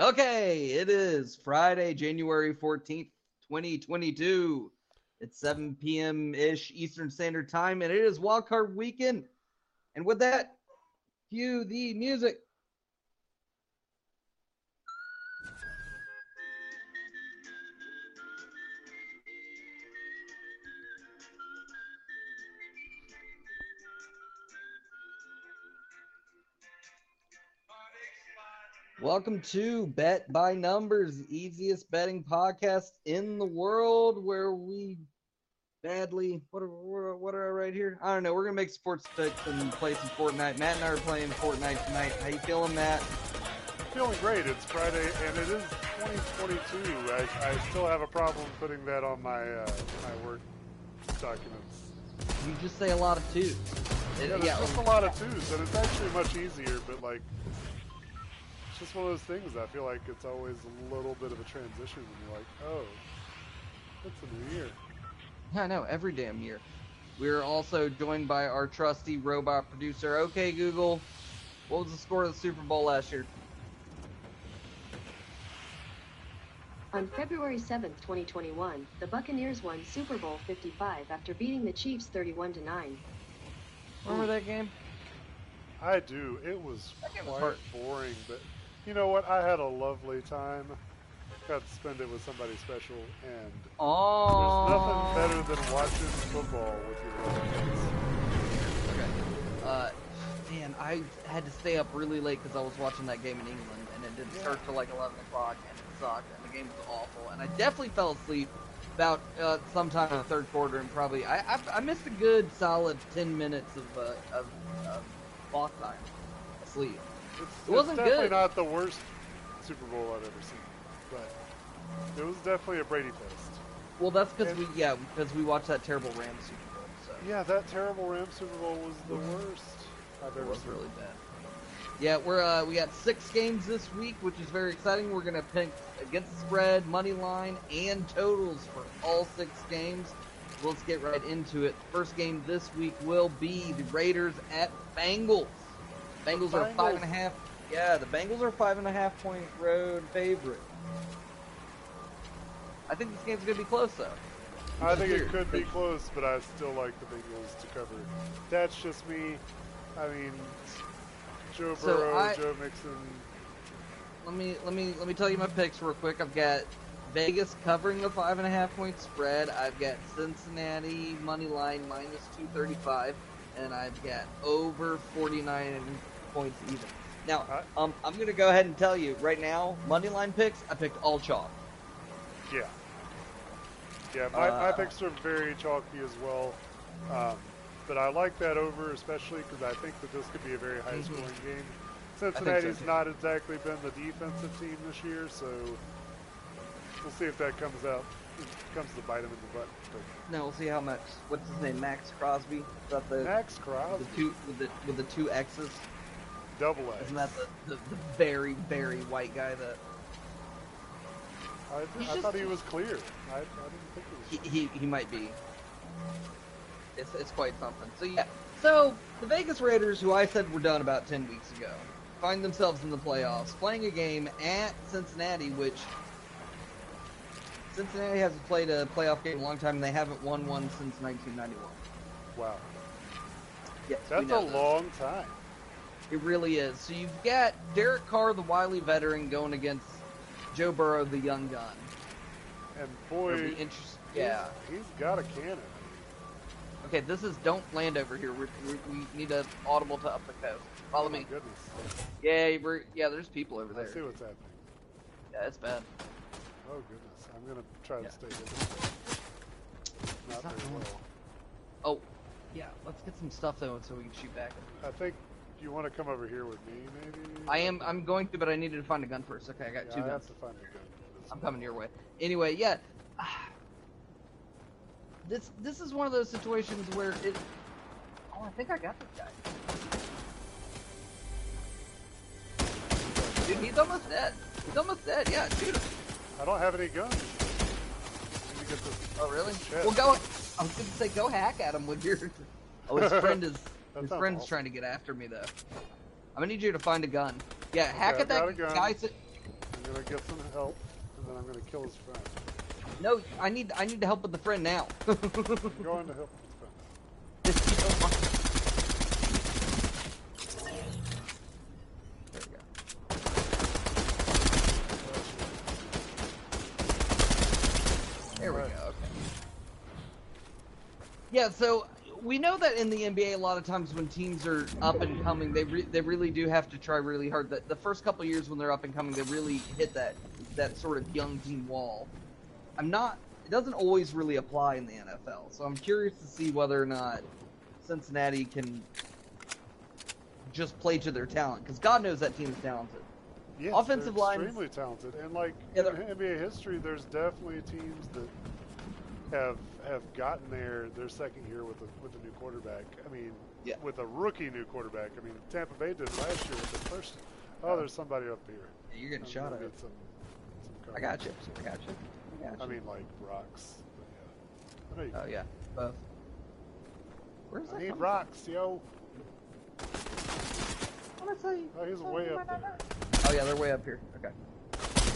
Okay, it is Friday, January 14th, 2022. It's 7 p.m. ish Eastern Standard Time, and it is wildcard weekend. And with that, cue the music. Welcome to Bet by Numbers, easiest betting podcast in the world, where we badly what are what are I right here? I don't know. We're gonna make sports picks and play some Fortnite. Matt and I are playing Fortnite tonight. How you feeling, Matt? Feeling great. It's Friday and it is 2022. I, I still have a problem putting that on my uh, my work documents. You just say a lot of twos. It, yeah, yeah, just a lot of twos, and it's actually much easier. But like, it's just one of those things. I feel like it's always a little bit of a transition when you're like, oh, it's a new year. I know, every damn year. We're also joined by our trusty robot producer. Okay, Google, what was the score of the Super Bowl last year? On February 7, 2021, the Buccaneers won Super Bowl 55 after beating the Chiefs 31 to 9. Remember that game? I do. It was quite boring, but you know what? I had a lovely time got to spend it with somebody special, and oh. there's nothing better than watching football with your Okay. Uh, man, I had to stay up really late because I was watching that game in England, and it didn't yeah. start till like 11 o'clock, and it sucked, and the game was awful, and I definitely fell asleep about uh, sometime in the third quarter, and probably I, I, I missed a good solid 10 minutes of uh, of, of clock time asleep. It's, it wasn't it's definitely good. not the worst Super Bowl I've ever seen, but it was definitely a Brady fest. Well, that's because we yeah because we watched that terrible Rams Super Bowl. So. Yeah, that terrible Rams Super Bowl was the worst I've ever it was seen. really bad. Yeah, we're uh, we got six games this week, which is very exciting. We're gonna pick against the spread, money line, and totals for all six games. Let's get right into it. First game this week will be the Raiders at Bengals. Bengals, Bengals. are five and a half. Yeah, the Bengals are five and a half point road favorite. I think this game's gonna be close though. I think it could be close, but I still like the Bengals to cover. That's just me. I mean, Joe Burrow, so I, Joe Mixon. Let me let me let me tell you my picks real quick. I've got Vegas covering the five and a half point spread. I've got Cincinnati money line minus two thirty five, and I've got over forty nine points even. Now, um, I'm going to go ahead and tell you right now, money line picks, I picked all chalk. Yeah. Yeah, my, uh, my picks are very chalky as well. Um, but I like that over, especially because I think that this could be a very high scoring mm-hmm. game. Cincinnati's so not exactly been the defensive team this year, so we'll see if that comes out, comes to bite him in the butt. But no, we'll see how much. What's his name? Max Crosby. Is that the Maxx Crosby? The two with the with the two X's. Double X. Isn't that the, the, the very very white guy that I, I just, thought he was clear. I, I didn't think he was. He, he, he might be. It's, it's quite something. So yeah. So the Vegas Raiders, who I said were done about ten weeks ago, find themselves in the playoffs, playing a game at Cincinnati, which Cincinnati hasn't played a playoff game in a long time, and they haven't won one since 1991. Wow. Yes, That's a long time. It really is. So you've got Derek Carr, the wily veteran, going against Joe Burrow, the young gun. And boy, yeah, he's got a cannon. Okay, this is don't land over here. We're, we we need an audible to up the coast. Follow oh me. Goodness. Yeah, we're yeah. There's people over there. I see what's happening. Yeah, it's bad. Oh goodness, I'm gonna try yeah. to stay hidden. Not, not very well. Oh, yeah. Let's get some stuff though, so we can shoot back. I think do you want to come over here with me, maybe? I am. I'm going to, but I needed to find a gun first. Okay, I got yeah, two I guns. have to find a gun. I'm coming your way. Anyway, yeah. This this is one of those situations where it. Oh, I think I got this guy. Dude, he's almost dead. He's almost dead. Yeah, shoot him. I don't have any guns. oh, really? Well, go. I was to say, go hack at him with your. Oh, his friend is his friend's awesome. trying to get after me though. I'm gonna need you to find a gun. Yeah, hack okay, at that guy. I'm gonna get some help, and then I'm gonna kill his friend. No, I need I need to help with the friend now. I'm going to help his friend. If you don't mind. There we go. There we go. Right. Okay. Yeah. So we know that in the NBA, a lot of times when teams are up and coming, they re- they really do have to try really hard. The, the first couple years when they're up and coming, they really hit that that sort of young team wall. I'm not. It doesn't always really apply in the NFL. So I'm curious to see whether or not Cincinnati can just play to their talent because God knows that team is talented. Yes, Offensive they're extremely talented, and like Yeah, in NBA history, there's definitely teams that have have gotten there their second year with a with a new quarterback. I mean, Yeah. with a rookie new quarterback. I mean, Tampa Bay did last year with the first. Oh, there's somebody up here. You're getting I'm shot at. get some, some I got you. I got you. I got I mean, like rocks. Yeah. You oh yeah, both. Where's that? I need rocks, yo. from? What did I tell you? Oh, he's way up there. Oh yeah, they're way up here. Okay.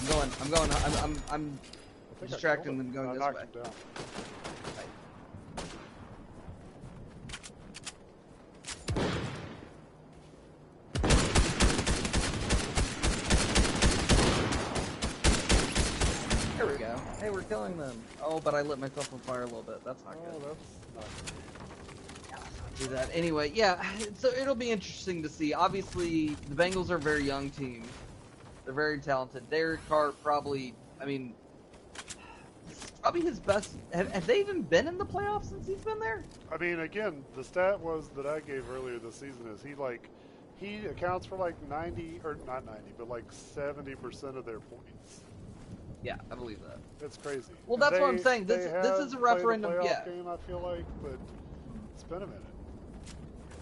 I'm going. I'm going. I'm. I'm. I'm I think I Distracting killed them going this way. down. There we go. Hey, we're killing them. Oh, but I lit myself on fire a little bit. That's not Oh, good. that's not good. do that. Anyway, yeah, so it'll be interesting to see. Obviously, the Bengals are a very young team. They're very talented. Derek Carr probably, I mean, probably his best. Have, have they even been in the playoffs since he's been there? I mean, again, the stat was that I gave earlier this season is he like he accounts for like 90 or not 90, but like 70 percent of their points. Yeah, I believe that. It's crazy. Well, that's what I'm saying. This- this is a referendum, playoff yeah. Game, I feel like, but it's been a minute.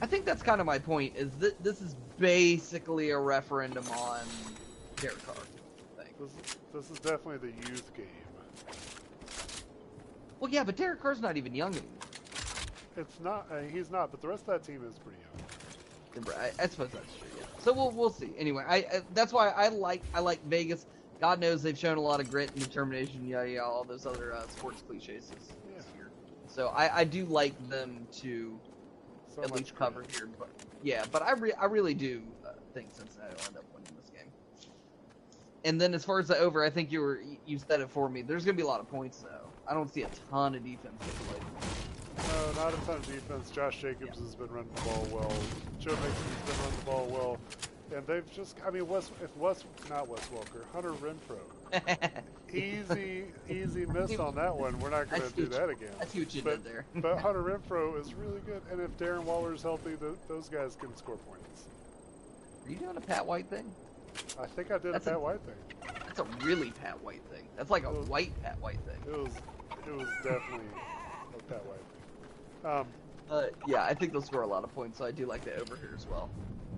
I think that's kind of my point. Is that this is basically a referendum on Derek Carr. This this is definitely the youth game. Well, yeah, but Derek Carr's not even young anymore. It's not. Uh, he's not, but the rest of that team is pretty young. I, I suppose that's true. Yeah. So we'll we'll see. Anyway, I, I that's why I like I like Vegas. God knows they've shown a lot of grit and determination. Yeah, yeah, all those other uh, sports cliches this, this Yeah. year. So I, I do like them to So at least cover here. But yeah, but I re- I really do uh, think Cincinnati will end up winning this game. And then as far as the over, I think you were you said it for me. There's gonna be a lot of points though. I don't see a ton of defense. No, not a ton of defense. Josh Jacobs has been running the ball well. Joe Mixon's been running the ball well. And they've just, I mean, Wes, if Wes, not Wes Welker, Hunter Renfrow. Easy, easy miss on that one. We're not going to do that again. See what you but, did there. but Hunter Renfrow is really good. And if Darren Waller's healthy, th those guys can score points. Are you doing a Pat White thing? I think I did That's a a- Pat White thing. That's a really Pat White thing. That's like a white Pat White thing. It was, it was definitely White thing. Um, Uh, yeah, I think they'll score a lot of points, so I do like the over here as well.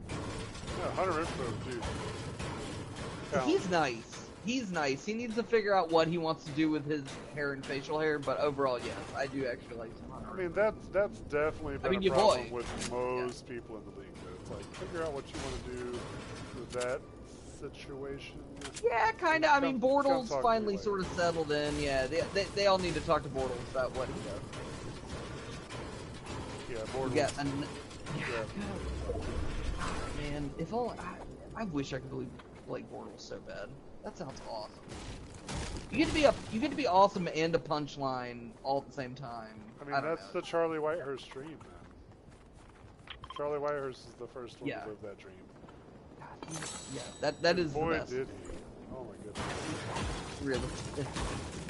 yeah, Hunter Renfrow, dude. He's nice. He's nice. He needs to figure out what he wants to do with his hair and facial hair, but overall, yes, I do actually like some Hunter. I mean, that's that's definitely been mean, a problem boy. with most people in the league. Though. It's like figure out what you want to do with that situation. yeah, kind of. I mean, Bortles talk to me finally sort of settled in. Yeah, they, they, they all need to talk to Bortles about what he does. Yeah, Bortles. got an, Yeah. man. If all I, I wish I could believe Blake Bortles so bad. That sounds awesome. You get to be a you get to be awesome and a punchline all at the same time. I mean, don't that's know. the Charlie Whitehurst dream, man. Charlie Whitehurst is the first one Yeah. to live that dream. Yeah, that that is Boy, the best. did he! Oh my goodness. Really.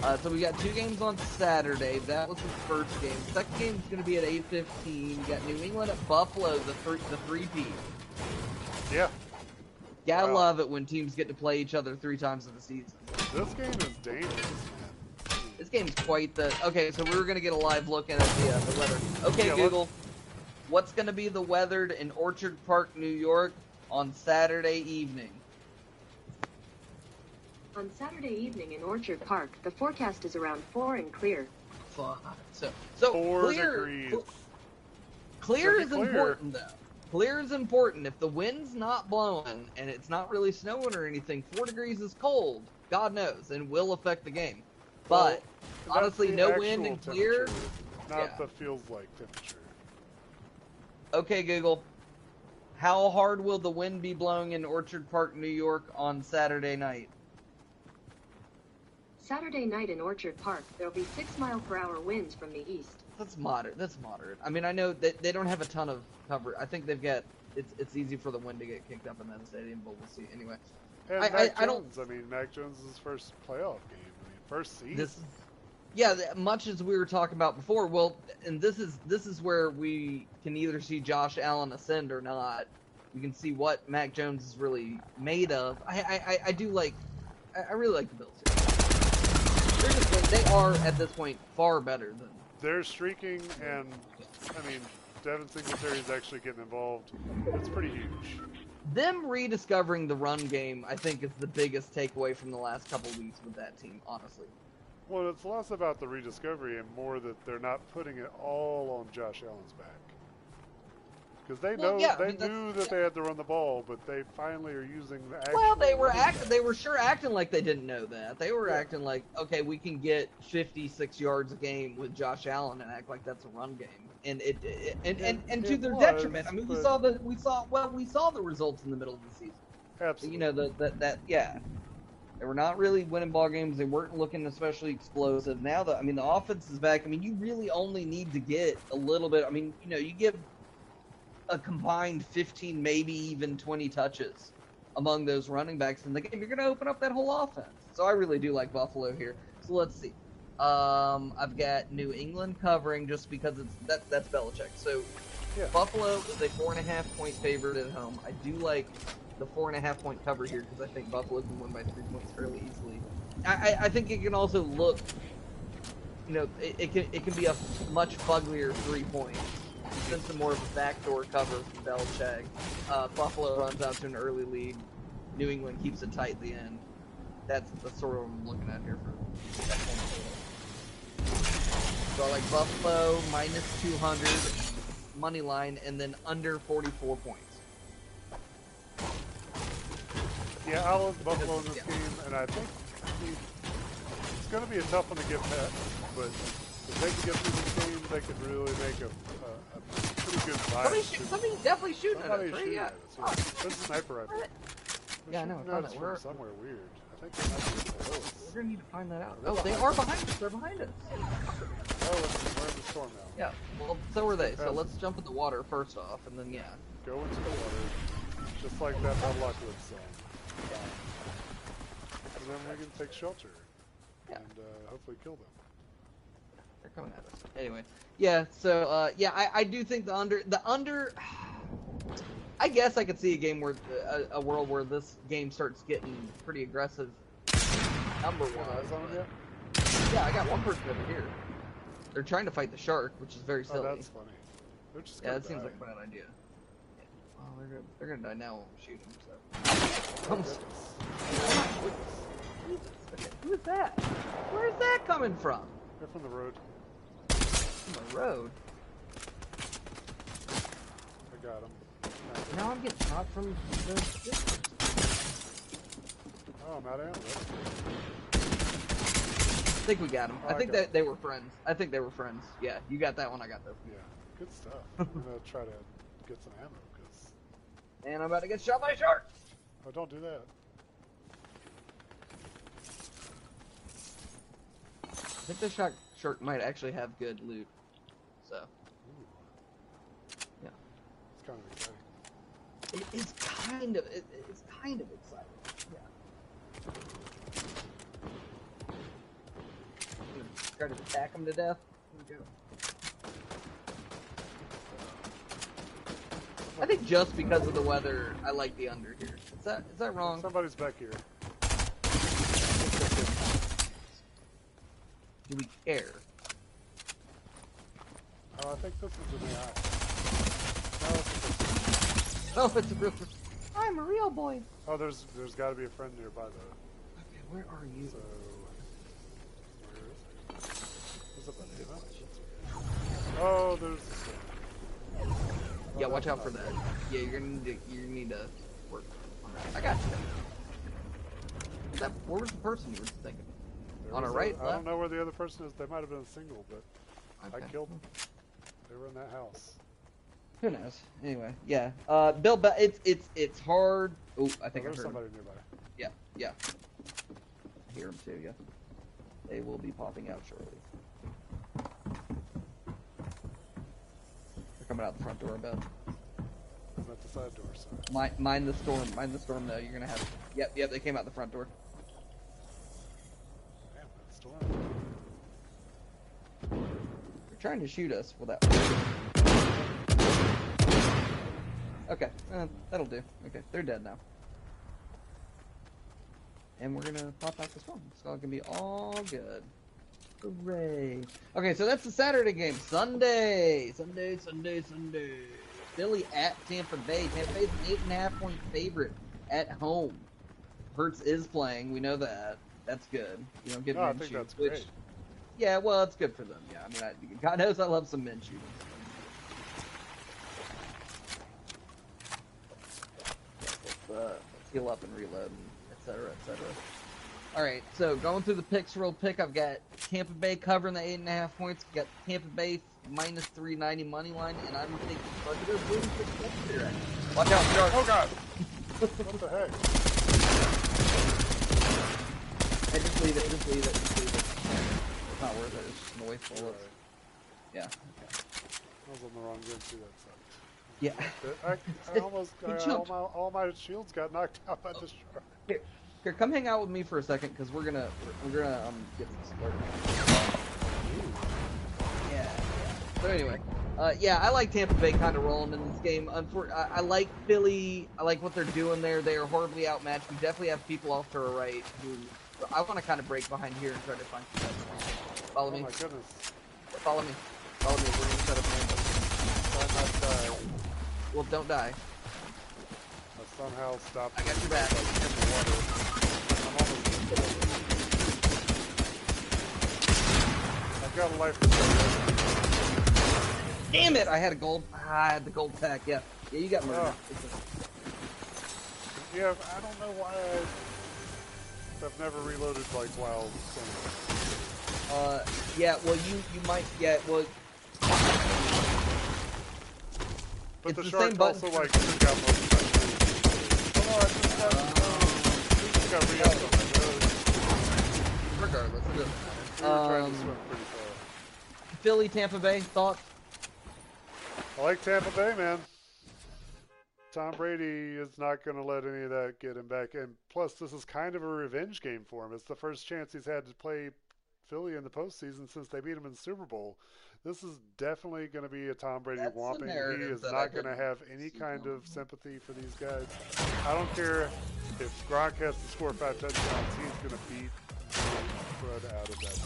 Uh, so we got two games on Saturday. That was the first game. Second game is going to be at 8:15. We got New England at Buffalo, the three the three P. Yeah, Gotta Wow. love it when teams get to play each other three times in the season. this game is dangerous, man. This game's quite the. Okay, so we're gonna get a live look at the uh, the weather. Okay, Yeah, Google, what's gonna be the weather in Orchard Park, New York, on Saturday evening? On Saturday evening in Orchard Park, the forecast is around 4 and clear. Fuck. So so Four clear. degrees. cl- Clear is clear. important though. clear is important. If the wind's not blowing and it's not really snowing or anything, four degrees is cold. God knows, and will affect the game. But Well, honestly, no wind and clear. Not Yeah. the feels like temperature. Okay, Google. How hard will the wind be blowing in Orchard Park, New York on Saturday night? Saturday night in Orchard Park, there'll be 6 mile per hour winds from the east. That's moderate. That's moderate. I mean, I know that they don't have a ton of cover. I think they've got. It's it's easy for the wind to get kicked up in that stadium, but we'll see. Anyway, And I- Mac I- I don't- Jones, I mean, Mac Jones' first playoff game. I mean, first season. this is yeah. Much as we were talking about before. Well, and this is this is where we can either see Josh Allen ascend or not. We can see what Mac Jones is really made of. I I, I, do like. I, I really like the Bills. Here. They're just they are at this point far better than They're streaking, and I mean, Devin Singletary is actually getting involved. It's pretty huge. them rediscovering the run game, I think, is the biggest takeaway from the last couple weeks with that team. Honestly, Well, it's less about the rediscovery and more that they're not putting it all on Josh Allen's back. Because they Well, know yeah, I they mean, knew that they had to run the ball, but they finally are using the well, they were back. They were sure acting like they didn't know that. They were Yeah. acting like, okay, we can get 56 yards a game with Josh Allen and act like that's a run game. And it, it and, and, and to It their was, detriment. I mean, we saw the we saw well we saw the results in the middle of the season. Absolutely. You know the, the that yeah. They were not really winning ball games. They weren't looking especially explosive. Now that I mean the offense is back. I mean you really only need to get a little bit. I mean you know you give a combined 15, maybe even 20 touches among those running backs in the game. You're going to open up that whole offense. So I really do like Buffalo here. So let's see. Um, I've got New England covering just because it's that that's Belichick. So Yeah. Buffalo is a four and a half point favorite at home. I do like the four and a half point cover here because I think Buffalo can win by three points fairly easily. I, I, think it can also look, you know, it, it can it can be a much fugglier three points. Since the more of a backdoor cover from Belichick, uh, Buffalo runs out to an early lead. New England keeps it tight at the end. That's the sort of what I'm looking at here for. So I like Buffalo minus 200 money line and then under 44 points. Yeah, I love Buffalo in this Yeah. game, and I think I mean, it's going to be a tough one to get past. But if they can get through this game, they could really make a, a, a pretty good Somebody, vibe. shoot, somebody definitely shooting at us, right? shooting Yeah. at us. Yeah. There's a sniper rifle. Alright. They're Yeah, I know, shooting I us it. from We're- somewhere weird. I think they might be below us. We're gonna need to find that out. Oh, they are behind us. They're behind us. Oh, it's, we're in the storm now. Yeah. Well, so are they. So let's jump in the water first off, and then yeah. Go into the water, just like that Lockwood song. And then we can take shelter Yeah. and uh, hopefully kill them. They're coming at us. Anyway, yeah. So uh, yeah, I, I do think the under the under. I guess I could see a game where a, a world where this game starts getting pretty aggressive. Number one. them? Yeah, I got one person over here. They're trying to fight the shark, which is very silly. Oh, that's funny. Yeah, that seems like a bad idea. Oh, they're gonna, they're gonna die now when we shoot them. So. I'm goodness. Jesus. Okay, who is that? Where's that coming from? They're from the road. From the road. I got them. Now I'm getting shot from the distance. Oh, I'm out of ammo. I think we got him. Oh, I Oh, I think got that they were friends. I think they were friends. Yeah, you got that one. I got this. Yeah, good stuff. I'm gonna try to get some ammo because. And I'm about to get shot by a shark. Oh, don't do that. I think the shark shark might actually have good loot. So Ooh. Yeah. It's kind of exciting. it, it's kind of it, it's kind of exciting. Yeah. I'm gonna Try to attack him to death. Here we go. I think just because of the weather, I like the under here. Is that is that wrong? Somebody's back here. Do we care? Oh, I think this is an AI. No, it's a- Oh, it's a real. I'm a real boy. oh, there's there's got to be a friend nearby though. Okay, where are you? So where is it? Is it banana? Oh, there's. Oh, Yeah, watch out for that. Yeah, you're gonna need to, you need to work on that. I got you. What's That, where was the person you were thinking? There On our right, I don't know where the other person is. They might have been single, but I killed them. They were in that house. Who knows? Anyway, yeah. Uh, Bill, but it's it's it's hard. Oh, I Oh, think I there's heard. him. somebody nearby. Yeah, yeah. I hear them too. Yeah. They will be popping out shortly. Coming out the front door, I bet. I'm at the side door. Mind, mind the storm. Mind the storm, though. You're gonna have. Yep, yep. They came out the front door. Damn, that storm. They're trying to shoot us with that. Okay, uh, that'll do. Okay, they're dead now. And we're gonna pop out the storm. It's all gonna be all good. Hooray! Okay, so that's the Saturday game. Sunday, Sunday, Sunday, Sunday. Philly at Tampa Bay. Tampa Bay's an eight and a half point favorite at home. Hurts is playing. We know that. That's good. You don't get No, Minshew, which- great. yeah, well, it's good for them. Yeah, I mean, I, God knows I love some Minshew. Uh, let's heal up and reload, and etc. cetera. All right, so going through the picks real quick, I've got Tampa Bay covering the eight and a half points. Got Tampa Bay minus three ninety money line, and I'm thinking Buccaneers win six points here. Watch out, Shark. Oh god! what the heck? Hey, just leave it. Just leave it. Just leave it. It's not worth it. It's just noise full of. Right. Yeah. Okay. I was on the wrong gun too. That sucked. Yeah. I, I almost He I, all, my, all my shields got knocked out by the oh. shark. Here, come hang out with me for a second, because we're gonna we're, we're gonna um get this started. Yeah, yeah. So anyway, uh, yeah, I like Tampa Bay kind of rolling in this game. Unfor- I, I like Philly. I like what they're doing there. They are horribly outmatched. We definitely have people off to our right who I want to kind of break behind here and try to find. Follow Oh me. my goodness! Follow me. Follow me. We're gonna set up an ambush. Try not to die. Well, don't die. I somehow stopped. I got your back. in the water. I'm almost. I've got a life. Damn it! I had a gold. Ah, I had the gold pack. Yeah. Yeah, you got murdered. Oh. Yeah, I don't know why I. I've never reloaded like while. Uh, yeah. Well, you you might. Yeah. Well, But It's the, the shark also like took out most Um. Philly, Tampa Bay. Thoughts? I like Tampa Bay, man. Tom Brady is not going to let any of that get him back. And plus, this is kind of a revenge game for him. It's the first chance he's had to play Philly in the postseason since they beat him in the Super Bowl. This is definitely going to be a Tom Brady That's a whomping. He is not going to have any kind of sympathy for these guys. I don't care if Gronk has to score five touchdowns. He's going to beat the out of that.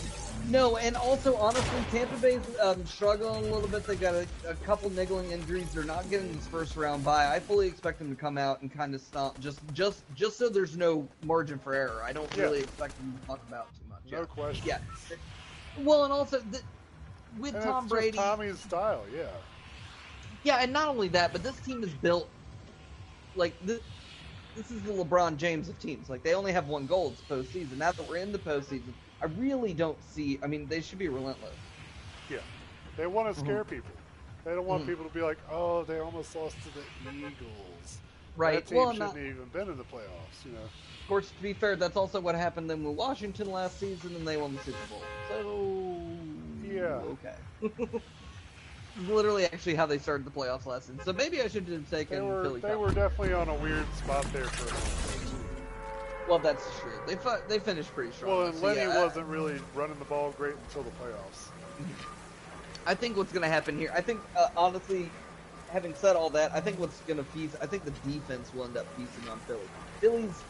No, and also honestly, Tampa Bay's um, struggling a little bit. They got a, a couple niggling injuries. They're not getting this first round bye. I fully expect them to come out and kind of stomp, just just just so there's no margin for error. I don't Yeah. really expect them to talk about too much. No question. Yeah. Well, and also the, with And Tom Brady, Tommy's style, yeah. Yeah, and not only that, but this team is built like this. This is the LeBron James of teams. Like they only have one goal. It's postseason. Now that we're in the postseason, I really don't see. I mean, they should be relentless. Yeah. They want Mm-hmm. to scare people. They don't want Mhm. people to be like, oh, they almost lost to the Eagles. Right. That team Well, shouldn't not, even been in the playoffs, you know. of course, to be fair, that's also what happened then with Washington last season, and they won the Super Bowl. So Yeah. okay. Literally, actually, how they started the playoffs last season. So maybe I should have taken They were Philly. they were definitely on a weird spot there for Well, that's true. They fu- they finished pretty strong. Well, and So, Lenny yeah, wasn't really running the ball great until the playoffs. I think what's going to happen here, I think, uh, honestly, having said all that, I think what's going to feast, I think the defense will end up feasting on Philly. Philly's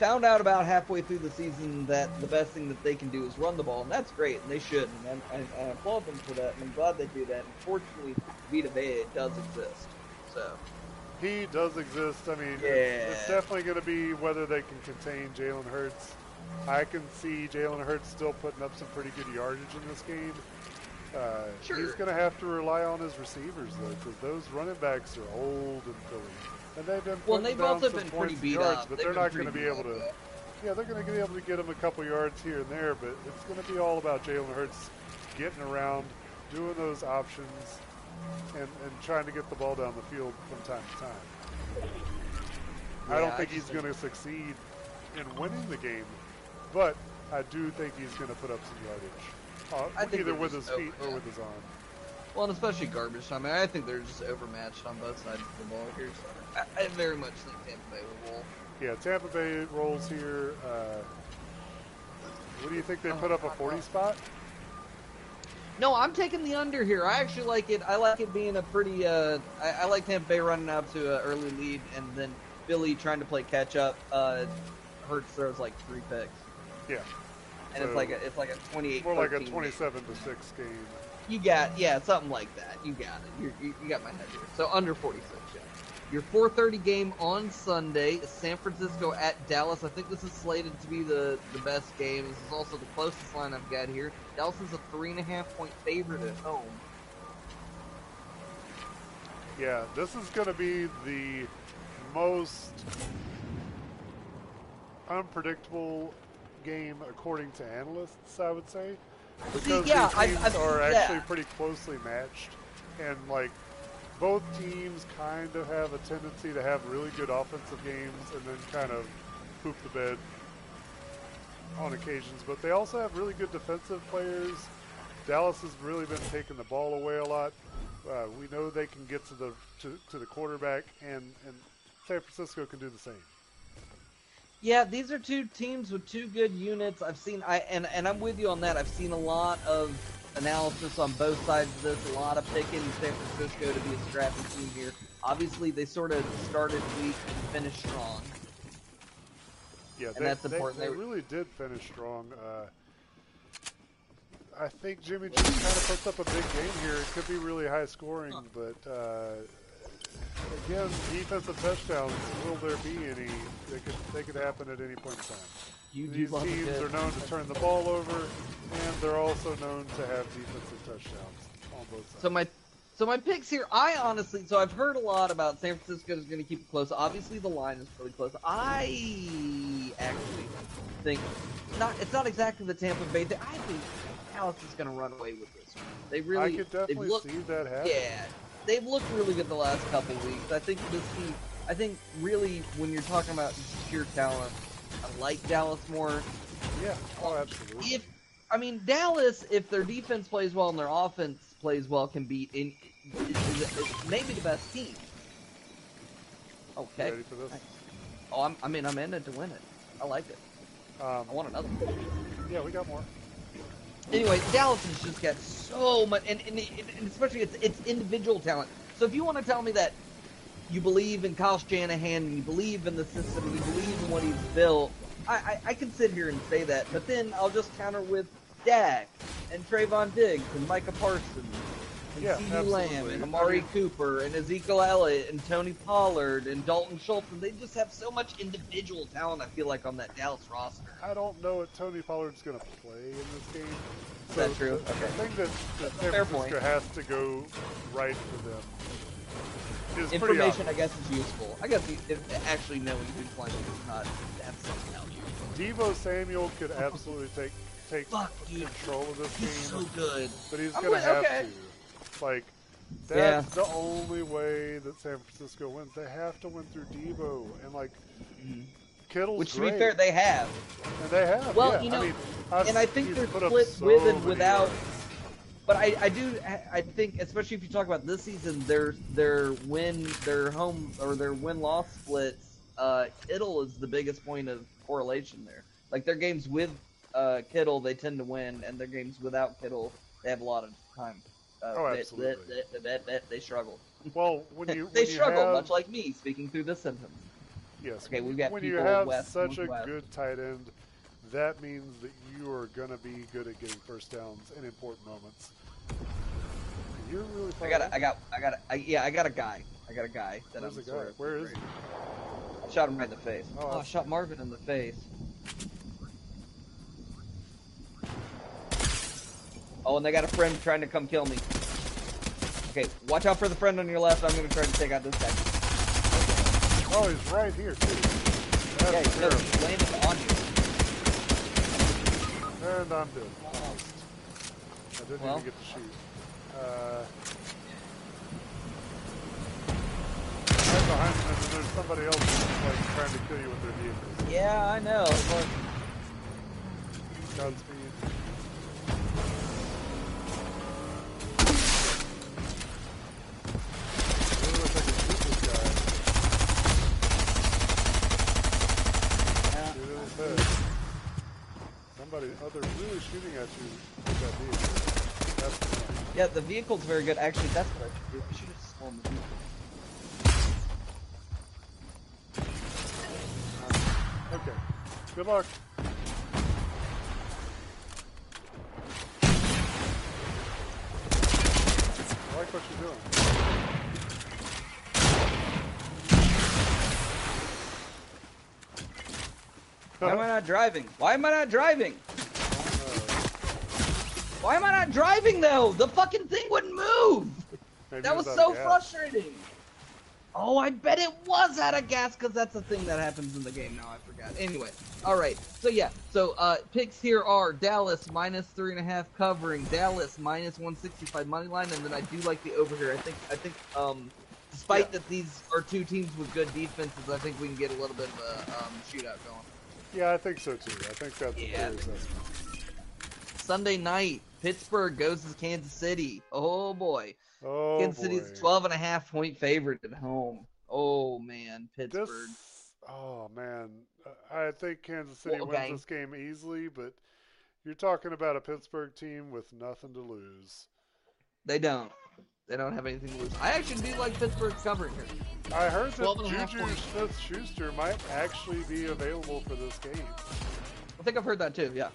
found out about halfway through the season that the best thing that they can do is run the ball, and that's great, and they should, and I, I, I applaud them for that, and I'm glad they do that. Unfortunately, Vita Vea does exist, so He does exist. I mean, it's, it's definitely going to be whether they can contain Jalen Hurts. I can see Jalen Hurts still putting up some pretty good yardage in this game. Uh, Sure. He's going to have to rely on his receivers though, because those running backs are old and Philly, and they've been Well, down also some been pretty beat yards, up. but They've they're not going to be able to. yeah. Yeah, they're going to be able to get him a couple yards here and there, but it's going to be all about Jalen Hurts getting around, doing those options, and, and trying to get the ball down the field from time to time. I don't think just he's going to succeed in winning the game, but I do think he's going to put up some yardage, uh, I either with his feet over- or yeah. with his arm. Well, and especially garbage time. I, mean, I think they're just overmatched on both sides of the ball here. So I, I very much think Tampa Bay will roll. Yeah, Tampa Bay rolls here. Uh, what do you think they put up a 40 spot? No, I'm taking the under here. I actually like it. I like it being a pretty. Uh, I, I like Tampa Bay running out to an early lead, and then Philly trying to play catch up. Uh, Hurts throws like three picks, Yeah, and it's like a, it's like a 28. more like a 13 27 to six game. You got yeah, something like that. You got it. You, you, you got my head here. So under 46. Your 4:30 game on Sunday, is San Francisco at Dallas. I think this is slated to be the the best game. This is also the closest line I've got here. Dallas is a three and a half point favorite at home. Yeah, this is going to be the most unpredictable game according to analysts, I would say. Because yeah, these I've- teams I've are seen actually pretty closely matched. And, like, both teams kind of have a tendency to have really good offensive games and then kind of poop the bed on occasions. But they also have really good defensive players. Dallas has really been taking the ball away a lot. Uh, we know they can get to the to, to the quarterback, and, and San Francisco can do the same. Yeah, these are two teams with two good units. I've seen I and and I'm with you on that. I've seen a lot of analysis on both sides of this. A lot of picking San Francisco to be a scrappy team here. Obviously, they sort of started weak and finished strong. Yeah, And they, that's important. They, They- really did finish strong. Uh, I think Jimmy G kind of puts up a big game here. It could be really high scoring, but uh, again, defensive touchdowns. Will there be any? They could they could happen at any point in time. You These teams are known to turn the ball over, and they're also known to have defensive touchdowns on both sides. So my so my picks here, I honestly so I've heard a lot about San Francisco is going to keep it close. Obviously, the line is really close. I actually think not. It's not exactly the Tampa Bay thing. I think Dallas is going to run away with this one. They really. I could definitely looked- see that happen. Yeah, they've looked really good the last couple weeks. I think this team. I think really when you're talking about pure talent, I like Dallas more. Yeah. Oh, absolutely. If I mean Dallas, if their defense plays well and their offense plays well, can beat in maybe the best team. Okay. Ready for this? Oh, I'm, I mean, I'm in it to win it. I like it. Um, I want another. one. yeah, we got more. Anyway, Dallas has just got so much, and, and, and especially it's, it's individual talent. So if you want to tell me that you believe in Kyle Shanahan and you believe in the system and you believe in what he's built, I, I, I can sit here and say that. But then I'll just counter with Dak and Trevon Diggs and Micah Parsons and Yeah, CeeDee Lamb and Amari Cooper and Ezekiel Elliott and Tony Pollard and Dalton Schultz. And they just have so much individual talent, I feel like, on that Dallas roster. I don't know if Tony Pollard's going to play in this game. Is that true? The, the thing that, that San Francisco point. has to go right for them Information, I guess, is useful. I guess if, if actually knowing who's playing is not that's something else. Deebo Samuel could absolutely take take Fuck, dude. control of this He's game, so good. but he's I'm going to with- have okay. to. Like, Yeah. that's the only way that San Francisco wins. They have to win through Deebo, and like mm-hmm. Kittle's Which, to great, be fair, they have. and they have. Well, yeah. you know, I mean, and I think they're split so with and without. yards. But I, I do I think especially if you talk about this season, their their win their home or their win loss splits, uh, Kittle is the biggest point of correlation there. Like their games with uh, Kittle, they tend to win, and their games without Kittle, they have a lot of time. Uh, Oh, they- absolutely. They, they, they, struggle. Well, when you they you struggle, have, much like me speaking through this sentence. Yes. Okay, we've got when you have west, such a west. good tight end, that means that you are going to be good at getting first downs in important moments. You're really. I got, a, I got, I got, a, I, yeah, I got a guy. I got a guy that Where's I'm the sort guy? of Where is he? I shot him right in the face. Oh, Oh, I shot Marvin in the face. Oh, and they got a friend trying to come kill me. Okay, watch out for the friend on your left. I'm gonna try to take out this guy. Oh, he's right here too. That's Yeah, he's on you. And I'm dead. Oh, I didn't Well. even get to shoot. Uh, right behind and there's somebody else who's like trying to kill you with their vehicles. Yeah, I know. Look, Godspeed. Really wish I could shoot this guy. yeah. Shoot in his head. Somebody, oh, they're really shooting at you with that vehicle. That's the thing. Yeah, the vehicle's very good. Actually, that's what I should do. I should have stolen the vehicle. Um, okay. Good luck. I like what you're doing. Why am I not driving? Why am I not driving? Why am I not driving though? The fucking thing wouldn't move. maybe That was so gas. frustrating. Oh, I bet it was out of gas because that's a thing that happens in the game. Now I forgot. Anyway, all right. So yeah, so uh, picks here are Dallas minus three and a half covering, Dallas minus one sixty five money line, and then I do like the over here. I think I think um, despite Yeah. that these are two teams with good defenses, I think we can get a little bit of a um, shootout going. Yeah, I think so too. I think that's a Yeah. fair assessment. Sunday night, Pittsburgh goes to Kansas City. Oh boy. Oh Kansas boy. City's 12 and a half point favorite at home. Oh man, Pittsburgh. This, oh man, I think Kansas City Well, wins this game easily, but you're talking about a Pittsburgh team with nothing to lose. They don't. They don't have anything to lose. I actually do like Pittsburgh covering here. I heard that 12 and a half Juju. Smith-Schuster might actually be available for this game. I think I've heard that too. Yeah.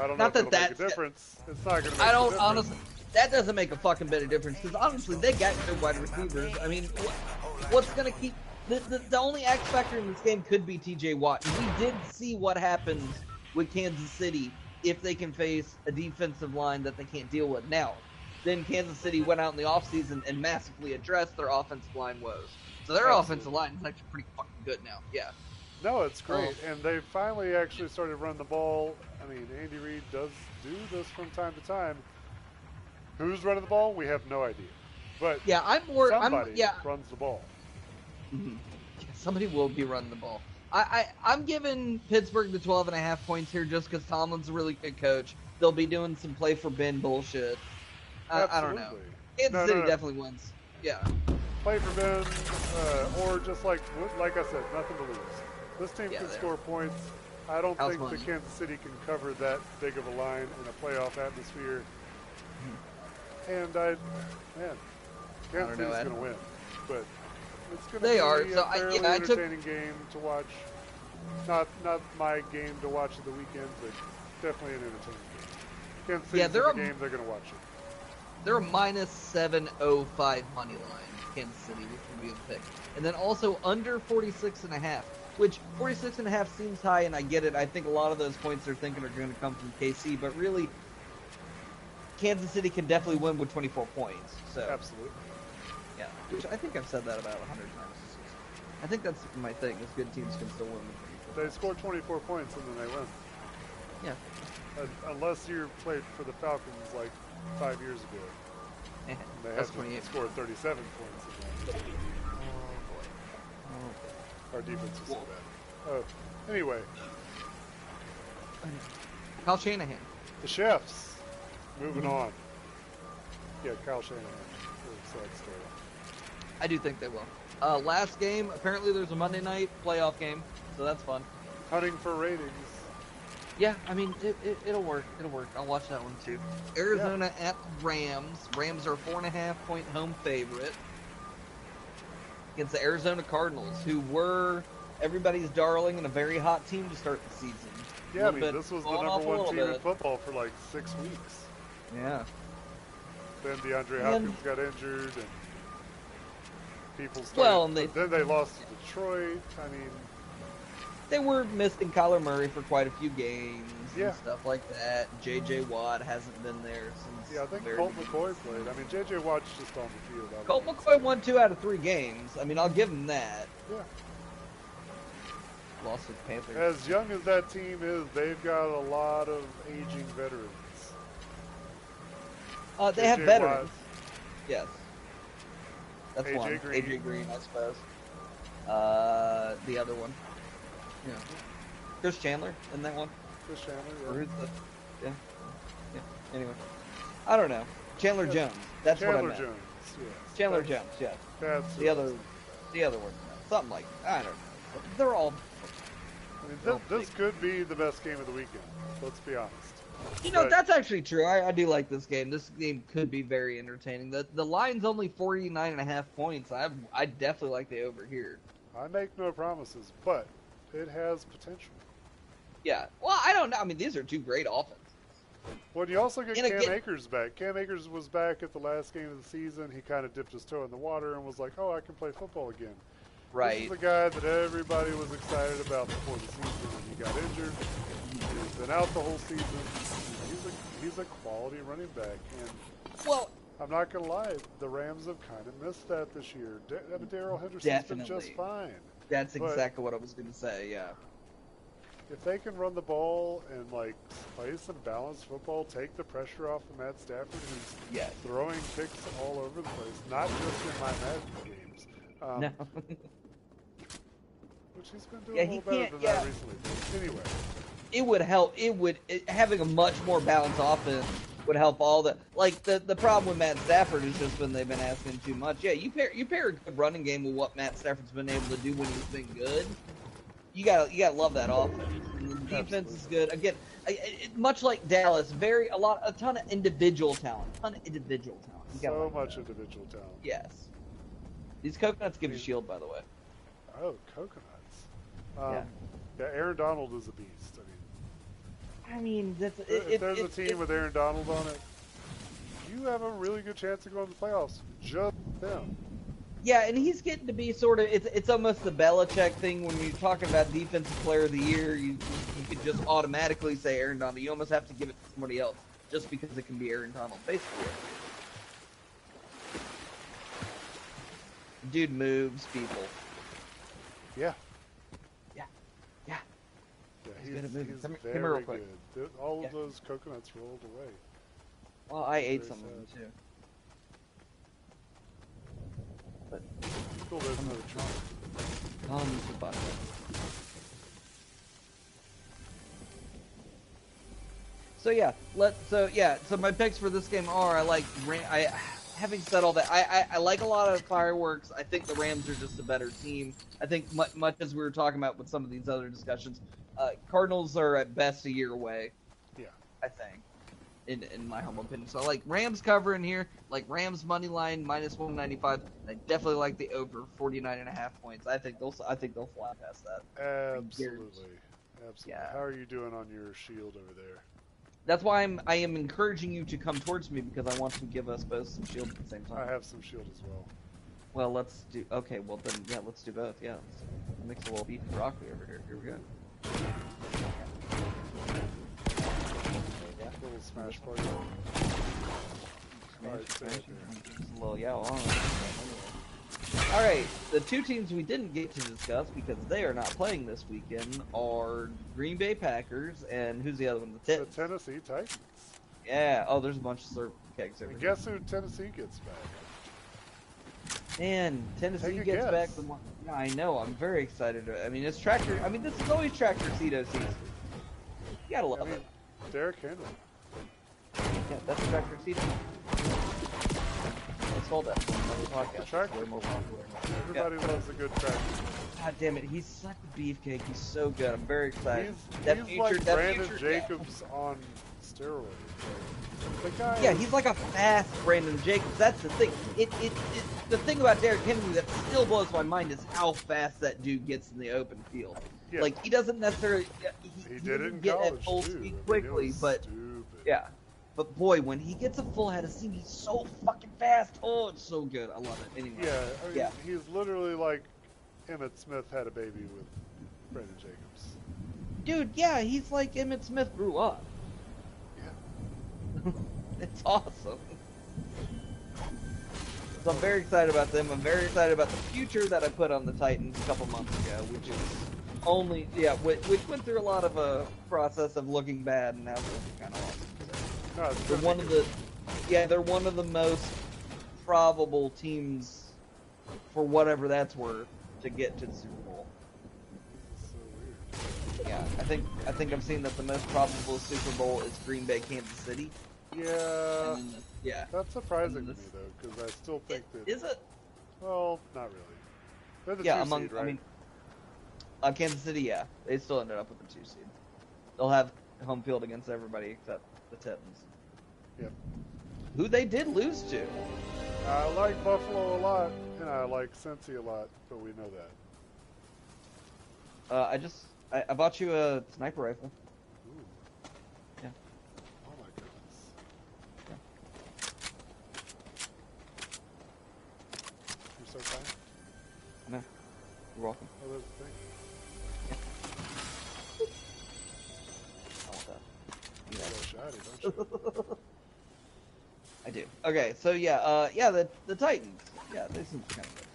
I don't Not know that it'll make a difference. It's not going to make I a don't difference. honestly. That doesn't make a fucking bit of difference because honestly, they got good wide receivers. I mean, what, what's gonna keep the, the the only X factor in this game could be T.J. Watt. We did see what happens with Kansas City if they can face a defensive line that they can't deal with. Now, then Kansas City went out in the offseason and massively addressed their offensive line woes. So their Absolutely. offensive line is actually pretty fucking good now. Yeah. No, it's great, Oh. and they finally actually started running the ball. I mean, Andy Reid does do this from time to time. Who's running the ball? We have no idea, but Yeah, I'm more. somebody I'm yeah. runs the ball. Mhm. Yeah, somebody will be running the ball. I, I I'm giving Pittsburgh the 12 and a half points here just because Tomlin's a really good coach. They'll be doing some play for Ben bullshit. I, I don't know. Kansas No, no, City no. definitely wins. Yeah. Play for Ben, uh, or just like like I said, nothing to lose. This team Yeah, can score points. I don't House think money. that Kansas City can cover that big of a line in a playoff atmosphere. And I, man, Kansas City's going to win, but it's going to They be are, a so I- fairly yeah, I took- entertaining game to watch. Not not my game to watch at the weekend, but definitely an entertaining game. Kansas City's Yeah, they're the a- game. They're going to watch it. They're a minus 705 money line, Kansas City, which would be a pick. And then also under 46 and a half, which 46 and a half seems high, and I get it. I think a lot of those points they're thinking are going to come from KC, but really, Kansas City can definitely win with 24 points. So Absolutely. yeah, which I think I've said that about 100 times this season. I think that's my thing. Is good teams can still win with 24. They score 24 points and then they win. Yeah. Un- Unless you played for the Falcons like five years ago. Eh, And they That's had 28. to score 37 points. Our defense was so bad. Oh, anyway, Kyle Shanahan. the Chefs. Moving on. Yeah, Kyle Shanahan. Sad story. I do think they will. Uh, last game, apparently there's a Monday night playoff game, so that's fun. Hunting for ratings. Yeah, I mean, it, it, it'll work. It'll work. I'll watch that one too. Arizona at Rams. Rams are a four and a half point home favorite against the Arizona Cardinals, who were everybody's darling and a very hot team to start the season. Yeah, I mean, bit this was the number one team in football for like six weeks. Yeah. Then DeAndre And- Hopkins got injured, and people started. Well, and they- then they lost to Detroit. I mean, they were missing Kyler Murray for quite a few games Yeah. and stuff like that. J.J. Watt hasn't been there since. Yeah, I think very Colt beginning. McCoy played. I mean, J.J. Watt's just on the field. I Colt would McCoy won two out of three games. I mean, I'll give him that. Yeah. Lost to the Panthers. As young as that team is, they've got a lot of aging veterans. Uh, they have veterans. Watt. Yes. That's AJ one. Green. AJ Green, I suppose. Uh, the other one. Yeah. Chris Chandler in that one. Chris Chandler, who's the? Yeah. Yeah. Anyway, I don't know. Chandler Yeah. Jones. That's Chandler what I meant. Jones. Yes. Chandler That's- Jones. Yes. That's The other, the other one. Something like I don't know. They're all. I mean, this, this could be the best game of the weekend. Let's be honest. You know, But- that's actually true. I, I do like this game. This game could be very entertaining. The the line's only 49 and a half points. I I definitely like the over here. I make no promises, but it has potential. Yeah. Well, I don't know. I mean, these are two great offenses. Well, you also get And Cam again- Akers back. Cam Akers was back at the last game of the season. He kind of dipped his toe in the water and was like, "Oh, I can play football again." Right. This is the guy that everybody was excited about before the season, and he got injured. He's been out the whole season. He's a he's a quality running back, and Well, I'm not gonna lie, the Rams have kind of missed that this year. Da- Darrell Henderson's been just fine. That's But- exactly what I was going to say. Yeah. If they can run the ball and like play some balanced football, take the pressure off of Matt Stafford, who's Yes. throwing picks all over the place, not just in my Madden games. Um, No. Which he's been doing Yeah, a little better than that recently. But anyway, it would help. It would it, having a much more balanced offense would help all the like the the problem with Matt Stafford is just when they've been asking too much. Yeah, you pair you pair a good running game with what Matt Stafford's been able to do when he's been good. You got to you got to love that offense. And the defense is good. Again, much like Dallas, very a lot a ton of individual talent, ton of individual talent. So like much that. individual talent. Yes. These coconuts give you shield, by the way. Oh, coconuts. Um, Yeah. yeah. Aaron Donald is a beast. I mean, I that's, it, if it, there's it, a team it- with Aaron Donald on it, you have a really good chance of going to the playoffs. Just them. Yeah, and he's getting to be sort of it's it's almost the Belichick thing when you're talking about defensive player of the year. You you could just automatically say Aaron Donald. You almost have to give it to somebody else just because it can be Aaron Donald. Basically, dude moves people. Yeah. Yeah. He's he's, good at moving. he's Come come here real quick. good. All Yeah. of those coconuts rolled away. Well, I ate Very some of them sad. too. But Cool, there's another tree. tons of butter. So yeah, let so yeah. So my picks for this game are I like Ram- I. Having said all that, I, I I like a lot of fireworks. I think the Rams are just a better team. I think much, much as we were talking about with some of these other discussions, uh, Cardinals are at best a year away. Yeah. I think, in in my humble opinion. So I like Rams covering here, like Rams money line minus one ninety five. I definitely like the over 49 and a half points. I think they'll I think they'll fly past that. Absolutely. Absolutely. Yeah. How are you doing on your shield over there? That's why I'm I am encouraging you to come towards me because I want to give us both some shield at the same time. I have some shield as well. Well, let's do. Okay, well then, yeah, let's do both. Yeah, let's mix a little beef and broccoli over here. Here we go. Little smash party. Alright, stay smash, up there. just a little yeah. Well, all right, the two teams we didn't get to discuss because they are not playing this weekend are Green Bay Packers and who's the other one? The The Tennessee Titans. Yeah. Oh, there's a bunch of syrup kegs here. guess who Tennessee gets back? Man, Tennessee gets guess. back the. Yeah, I know. I'm very excited. I mean, it's tractor. I mean, this is always tractor Cedo season. You gotta love I mean, it. Derrick Henry. Yeah, that's tractor Cedo. Let's hold that for another podcast. Tractor. It's way more popular. Everybody loves a good tractor. God damn it, he's such a beefcake. He's so good. I'm very excited. He's, that he's future, like that Brandon future, yeah. Jacobs on steroids. The guy Yeah, he's like a fast Brandon Jacobs. That's the thing. It, it, it the thing about Derrick Henry that still blows my mind is how fast that dude gets in the open field. Yeah. Like he doesn't necessarily he, he did it doesn't in get at full too. Speed quickly, but stupid. yeah. But boy, when he gets a full head of steam, he's so fucking fast. Oh, it's so good. I love it. Anyway. Yeah, I mean, Yeah. he's literally like Emmitt Smith had a baby with Brandon Jacobs. Dude, yeah, he's like Emmitt Smith grew up. Yeah. it's awesome. So I'm very excited about them. I'm very excited about the future that I put on the Titans a couple months ago, which is only yeah, which, which went through a lot of a process of looking bad, and now looking kind of awesome. No, it's They're one of the yeah, they're one of the most probable teams for whatever that's worth to get to the Super Bowl. So. Yeah, I think I think I'm seeing that the most probable Super Bowl is Green Bay, Kansas City. Yeah, and then the- yeah. that's surprising to me though, because I still think that. Is it? Well, not really. They're the yeah, two among seed, right? I mean, uh, Kansas City, yeah, they still ended up with the two seed. They'll have home field against everybody except the Titans, Yep. who they did lose to. I like Buffalo a lot, and I like Cincy a lot, but we know that. Uh, I just I, I bought you a sniper rifle. Ooh. Yeah. Oh my goodness. You're so kind. No, you're welcome. Oh, there's the thing. I want that. You Yeah. got shiny, don't you? I do. Okay, so yeah, uh, yeah, the the Titans. Yeah, they seem kind of good.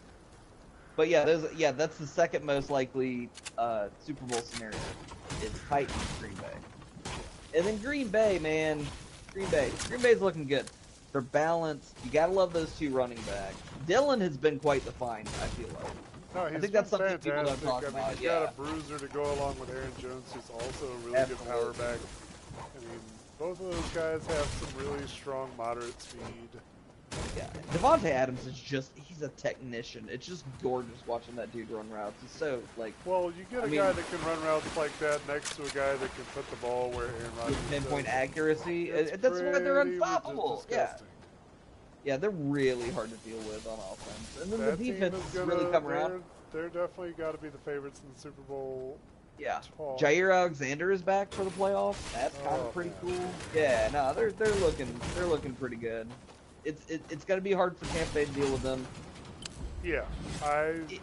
But yeah, there's yeah, that's the second most likely uh, Super Bowl scenario. Is Titans Green Bay, and then Green Bay, man, Green Bay, Green Bay's looking good. They're balanced. You gotta love those two running backs. Dillon has been quite the find. I feel like. No, he's think that's something people don't fantastic. talk I mean, about, he's yeah. got a bruiser to go along with Aaron Jones, who's also a really good power back. I mean, both of those guys have some really strong, moderate speed. Yeah, Davante Adams is just—he's a technician. It's just gorgeous watching that dude run routes. He's so like Well, you get I a mean- guy that can run routes like that next to a guy that can put the ball where Aaron Rodgers pinpoint accuracy. Uh, That's why they're unstoppable. Yeah. Yeah, they're really hard to deal with on offense, and then That the defense is gonna, really come around. They're definitely got to be the favorites in the Super Bowl. Yeah, talk. Jaire Alexander is back for the playoffs. That's kind Oh, of pretty man. cool. Yeah, no, they're they're looking they're looking pretty good. It's it, it's gonna be hard for Tampa Bay to deal with them. Yeah, I It-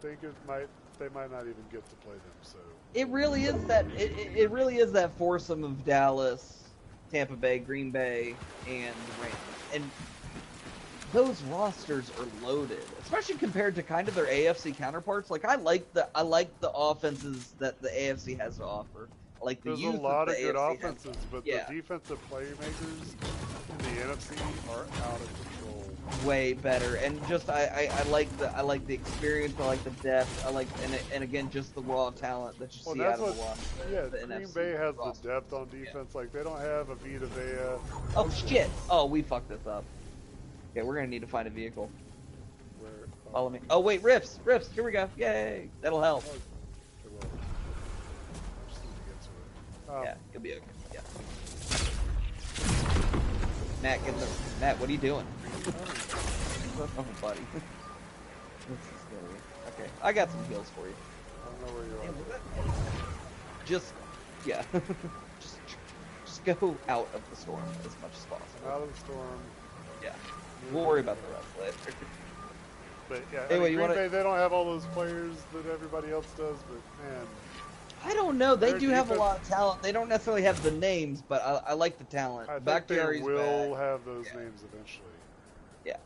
think it might. They might not even get to play them. So It really is that it, it it really is that foursome of Dallas, Tampa Bay, Green Bay, and the Rams. And those rosters are loaded, especially compared to kind of their AFC counterparts. Like I like the I like the offenses that the AFC has to offer. I like the there's a lot of the good AFC offenses, but Yeah. the defensive playmakers in the NFC are out of control. way better and just I, I, I like the I like the experience I like the depth I like and and again just the raw talent that you Well, see out of the one Yeah, the Green NFC Bay has roster. the depth on defense. Like they don't have a Vita Vea. oh shit oh we fucked this up okay we're gonna need to find a vehicle. Where, follow me. Oh wait riffs riffs here we go. Yay that'll help. Oh, okay, well, I just need to get to it. Um, yeah you'll be okay yeah. Matt get the Matt what are you doing? Oh buddy. This is scary. Okay I got some heals for you. I don't know where you are. just yeah. Just just go out of the storm as much as possible. Out of the storm. yeah we'll worry about the rest later But yeah, Anyway, I mean, Green wanna- Bay they don't have all those players that everybody else does. But man, I don't know they do have a lot of talent they don't necessarily have the names but I, I like the talent I think Bakhtiari's they will back. have those Yeah. names eventually. Yeah.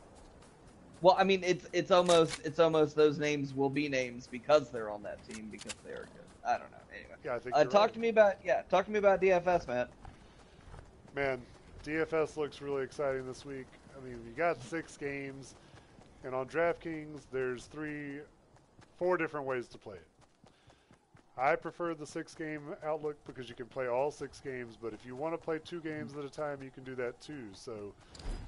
Well I mean it's it's almost it's almost those names will be names because they're on that team because they are good I don't know anyway Yeah, I think. uh, talk right. to me about yeah talk to me about DFS Matt Man, DFS looks really exciting this week. I mean, you got six games, and on DraftKings, there's three, four different ways to play it. I prefer the six game outlook because you can play all six games, but if you want to play two games at a time, you can do that too. So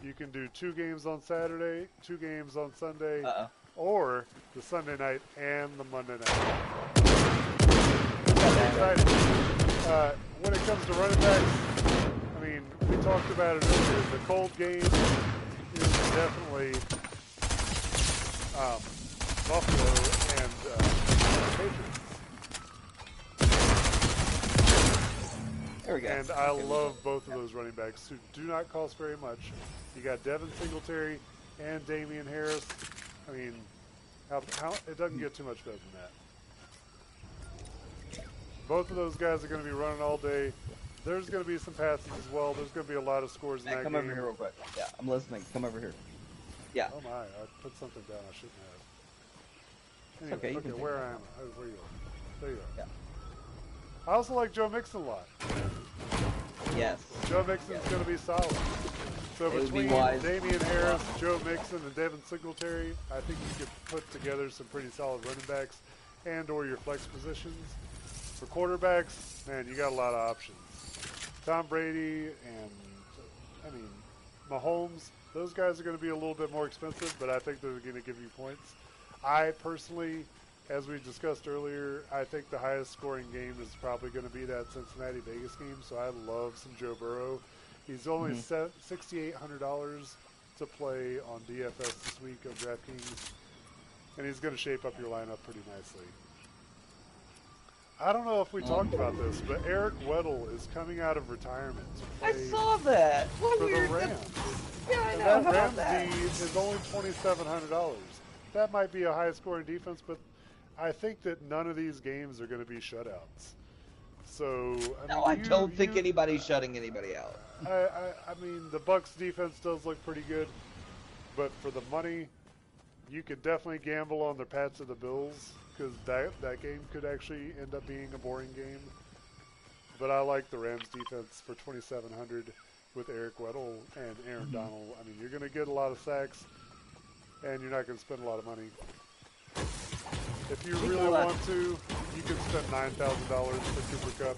you can do two games on Saturday, two games on Sunday, uh or the Sunday night and the Monday night. Uh, when it comes to running backs, I mean, we talked about it earlier. The cold game definitely um, Buffalo and uh, Patriots. there we go And I love both of those running backs who do not cost very much. You got Devin Singletary and Damien Harris. I mean, how, how, it doesn't get too much better than that. Both of those guys are going to be running all day. There's going to be some passes as well. There's going to be a lot of scores in that come game. over here real quick. Yeah, I'm listening. Come over here. Yeah. Oh my! I put something down I shouldn't have. Anyway, okay, you okay, can where I am? Oh, where you are? There you are. Yeah. I also like Joe Mixon a lot. Yes. Joe Mixon's Yes. going to be solid. So It be between wise. Damien Harris, Joe Mixon, and Devin Singletary, I think you could put together some pretty solid running backs and or your flex positions. For quarterbacks, man, you got a lot of options. Tom Brady and, I mean, Mahomes, those guys are going to be a little bit more expensive, but I think they're going to give you points. I personally, as we discussed earlier, I think the highest scoring game is probably going to be that Cincinnati Vegas game. So I love some Joe Burrow. He's only Mhm. set sixty-eight hundred dollars to play on DFS this week on DraftKings, and he's going to shape up your lineup pretty nicely. I don't know if we talked about this, but Eric Weddle is coming out of retirement I saw that. What for the. Rams. Yeah, I And know. that How Rams that? Is only twenty-seven hundred dollars. That might be a high-scoring defense, but I think that none of these games are going to be shutouts. So I No, mean, I you- don't think you- anybody's shutting anybody out. I, I, I mean, the Bucks defense does look pretty good, but for the money, you could definitely gamble on the Pats or the Bills because that that game could actually end up being a boring game. But I like the Rams defense for 2,700 with Eric Weddle and Aaron Mhm. Donald. I mean, you're going to get a lot of sacks, and you're not going to spend a lot of money. If you Think really want to, you can spend nine thousand dollars for Cooper Kupp.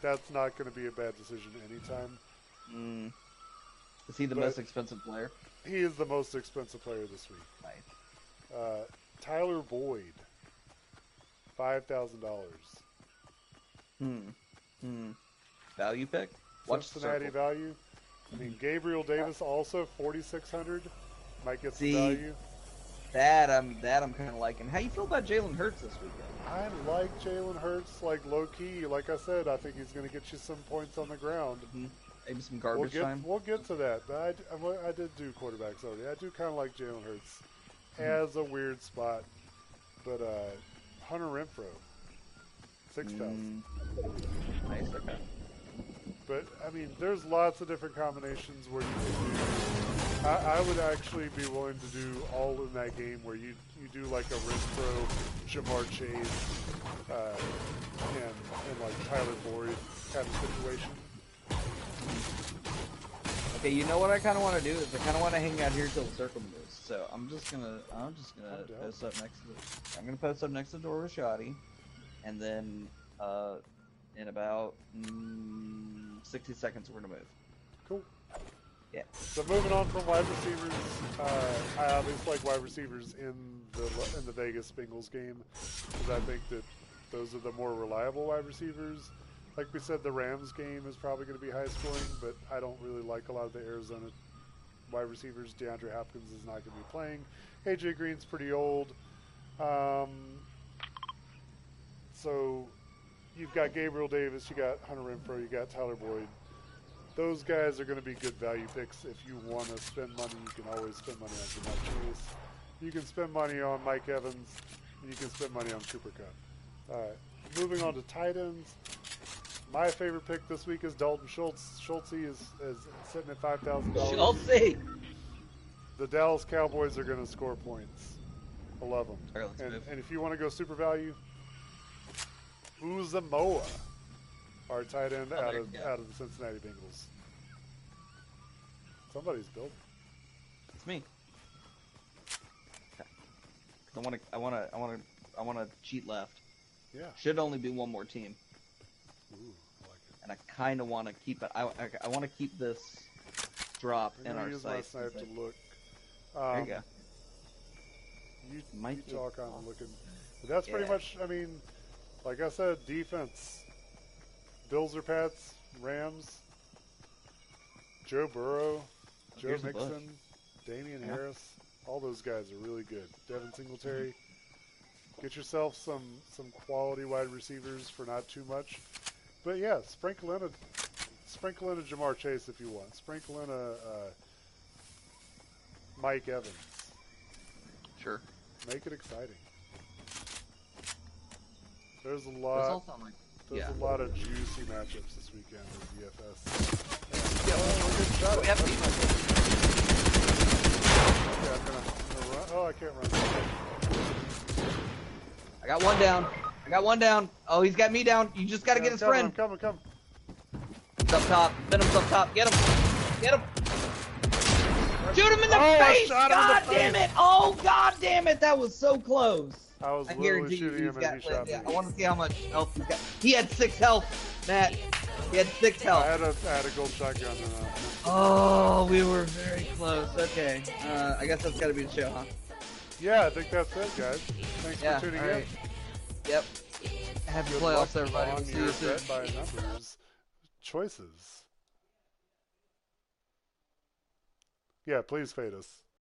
That's not going to be a bad decision anytime. Mm. Is he the But- most expensive player? He is the most expensive player this week. Nice. Uh, Tyler Boyd, five thousand dollars. Hmm. Hmm. Value pick? Watch the Cincinnati circle. value. I mean, Gabriel Davis also forty six hundred. Might get some See, value. That I'm that I'm kind of liking. How you feel about Jalen Hurts this weekend? I like Jalen Hurts, like low key. Like I said, I think he's going to get you some points on the ground. hmm Maybe some We'll garbage get time. we'll get to that, but I, d- I wa- I did do quarterbacks already. I do kind of like Jalen Hurts Mhm. as a weird spot, but uh, Hunter Renfrow, six thousand. Mm. Nice. Okay. But I mean, there's lots of different combinations where you can do. I, I would actually be willing to do all in that game where you you do like a Renfro, Ja'Marr Chase, uh, and and like Tyler Boyd kind of situation. Okay. You know what I kind of want to do is I kind of want to hang out here till the circle moves. So I'm just gonna I'm just gonna I'm post up next to the I'm gonna post up next to Dora Shoddy, and then uh, in about mm, 60 seconds we're gonna move. Cool. Yeah. So moving on from wide receivers, uh, I obviously like wide receivers in the in the Vegas Bengals game because I think that those are the more reliable wide receivers. Like we said, the Rams game is probably going to be high scoring, but I don't really like a lot of the Arizona wide receivers. DeAndre Hopkins is not going to be playing. AJ Green's pretty old. Um, so you've got Gabriel Davis, you got Hunter Renfrow, you got Tyler Boyd. Those guys are going to be good value picks. If you want to spend money, you can always spend money on Ja'Marr Chase. You can spend money on Mike Evans, and you can spend money on Cooper Kupp. All right, moving on to tight ends. My favorite pick this week is Dalton Schultz. Schultz is, is sitting at five thousand dollars. Chelsea. The Dallas Cowboys are going to score points. I love them. Right, And, and if you want to go super value, Uzomah, our tight end Oh, out of out of the Cincinnati Bengals. Somebody's building. It's me. I want to I want to I want to I want to cheat left. Yeah. Should only be one more team, Ooh, I like it. And I kind of want to keep it. I, I, I want to keep this drop in our use my snipe since to look. There Um, you go. You, Might you talk on looking. But that's pretty much. I mean, like I said, defense. Bills or Pats, Rams. Joe Burrow, Joe. Mixon, Damien Yeah. Harris. All those guys are really good. Devin Singletary. Get yourself some some quality wide receivers for not too much. But yeah, sprinkle in a sprinkle in a Ja'Marr Chase if you want. Sprinkle in a, uh Mike Evans. Sure. Make it exciting. There's a lot. like There's Yeah. a lot of juicy matchups this weekend in DFS. Yeah, oh, we're good shot. We have team I'm gonna, I'm gonna run. Oh, I can't run. I got one down. I got one down. Oh, he's got me down. You just got to Yeah, get his coming, friend. I'm coming, come. He's up top. Venom's up top. Get him. Get him. Shoot him in the Oh, I face! in the God damn face. it! Oh, god damn it! That was so close. I was I literally shooting he's him got. he shot yeah. I want to see how much health he's got. He had six health, Matt. He had six I health. had a, I had a gold shotgun uh, Oh, we were very close. Okay. Uh, I guess that's got to be the show, huh? yeah, I think that's it, guys. Thanks Yeah. for tuning all right. Yep. Happy Good playoffs, everybody. We'll see you soon. by numbers choices. Yeah, please fade us.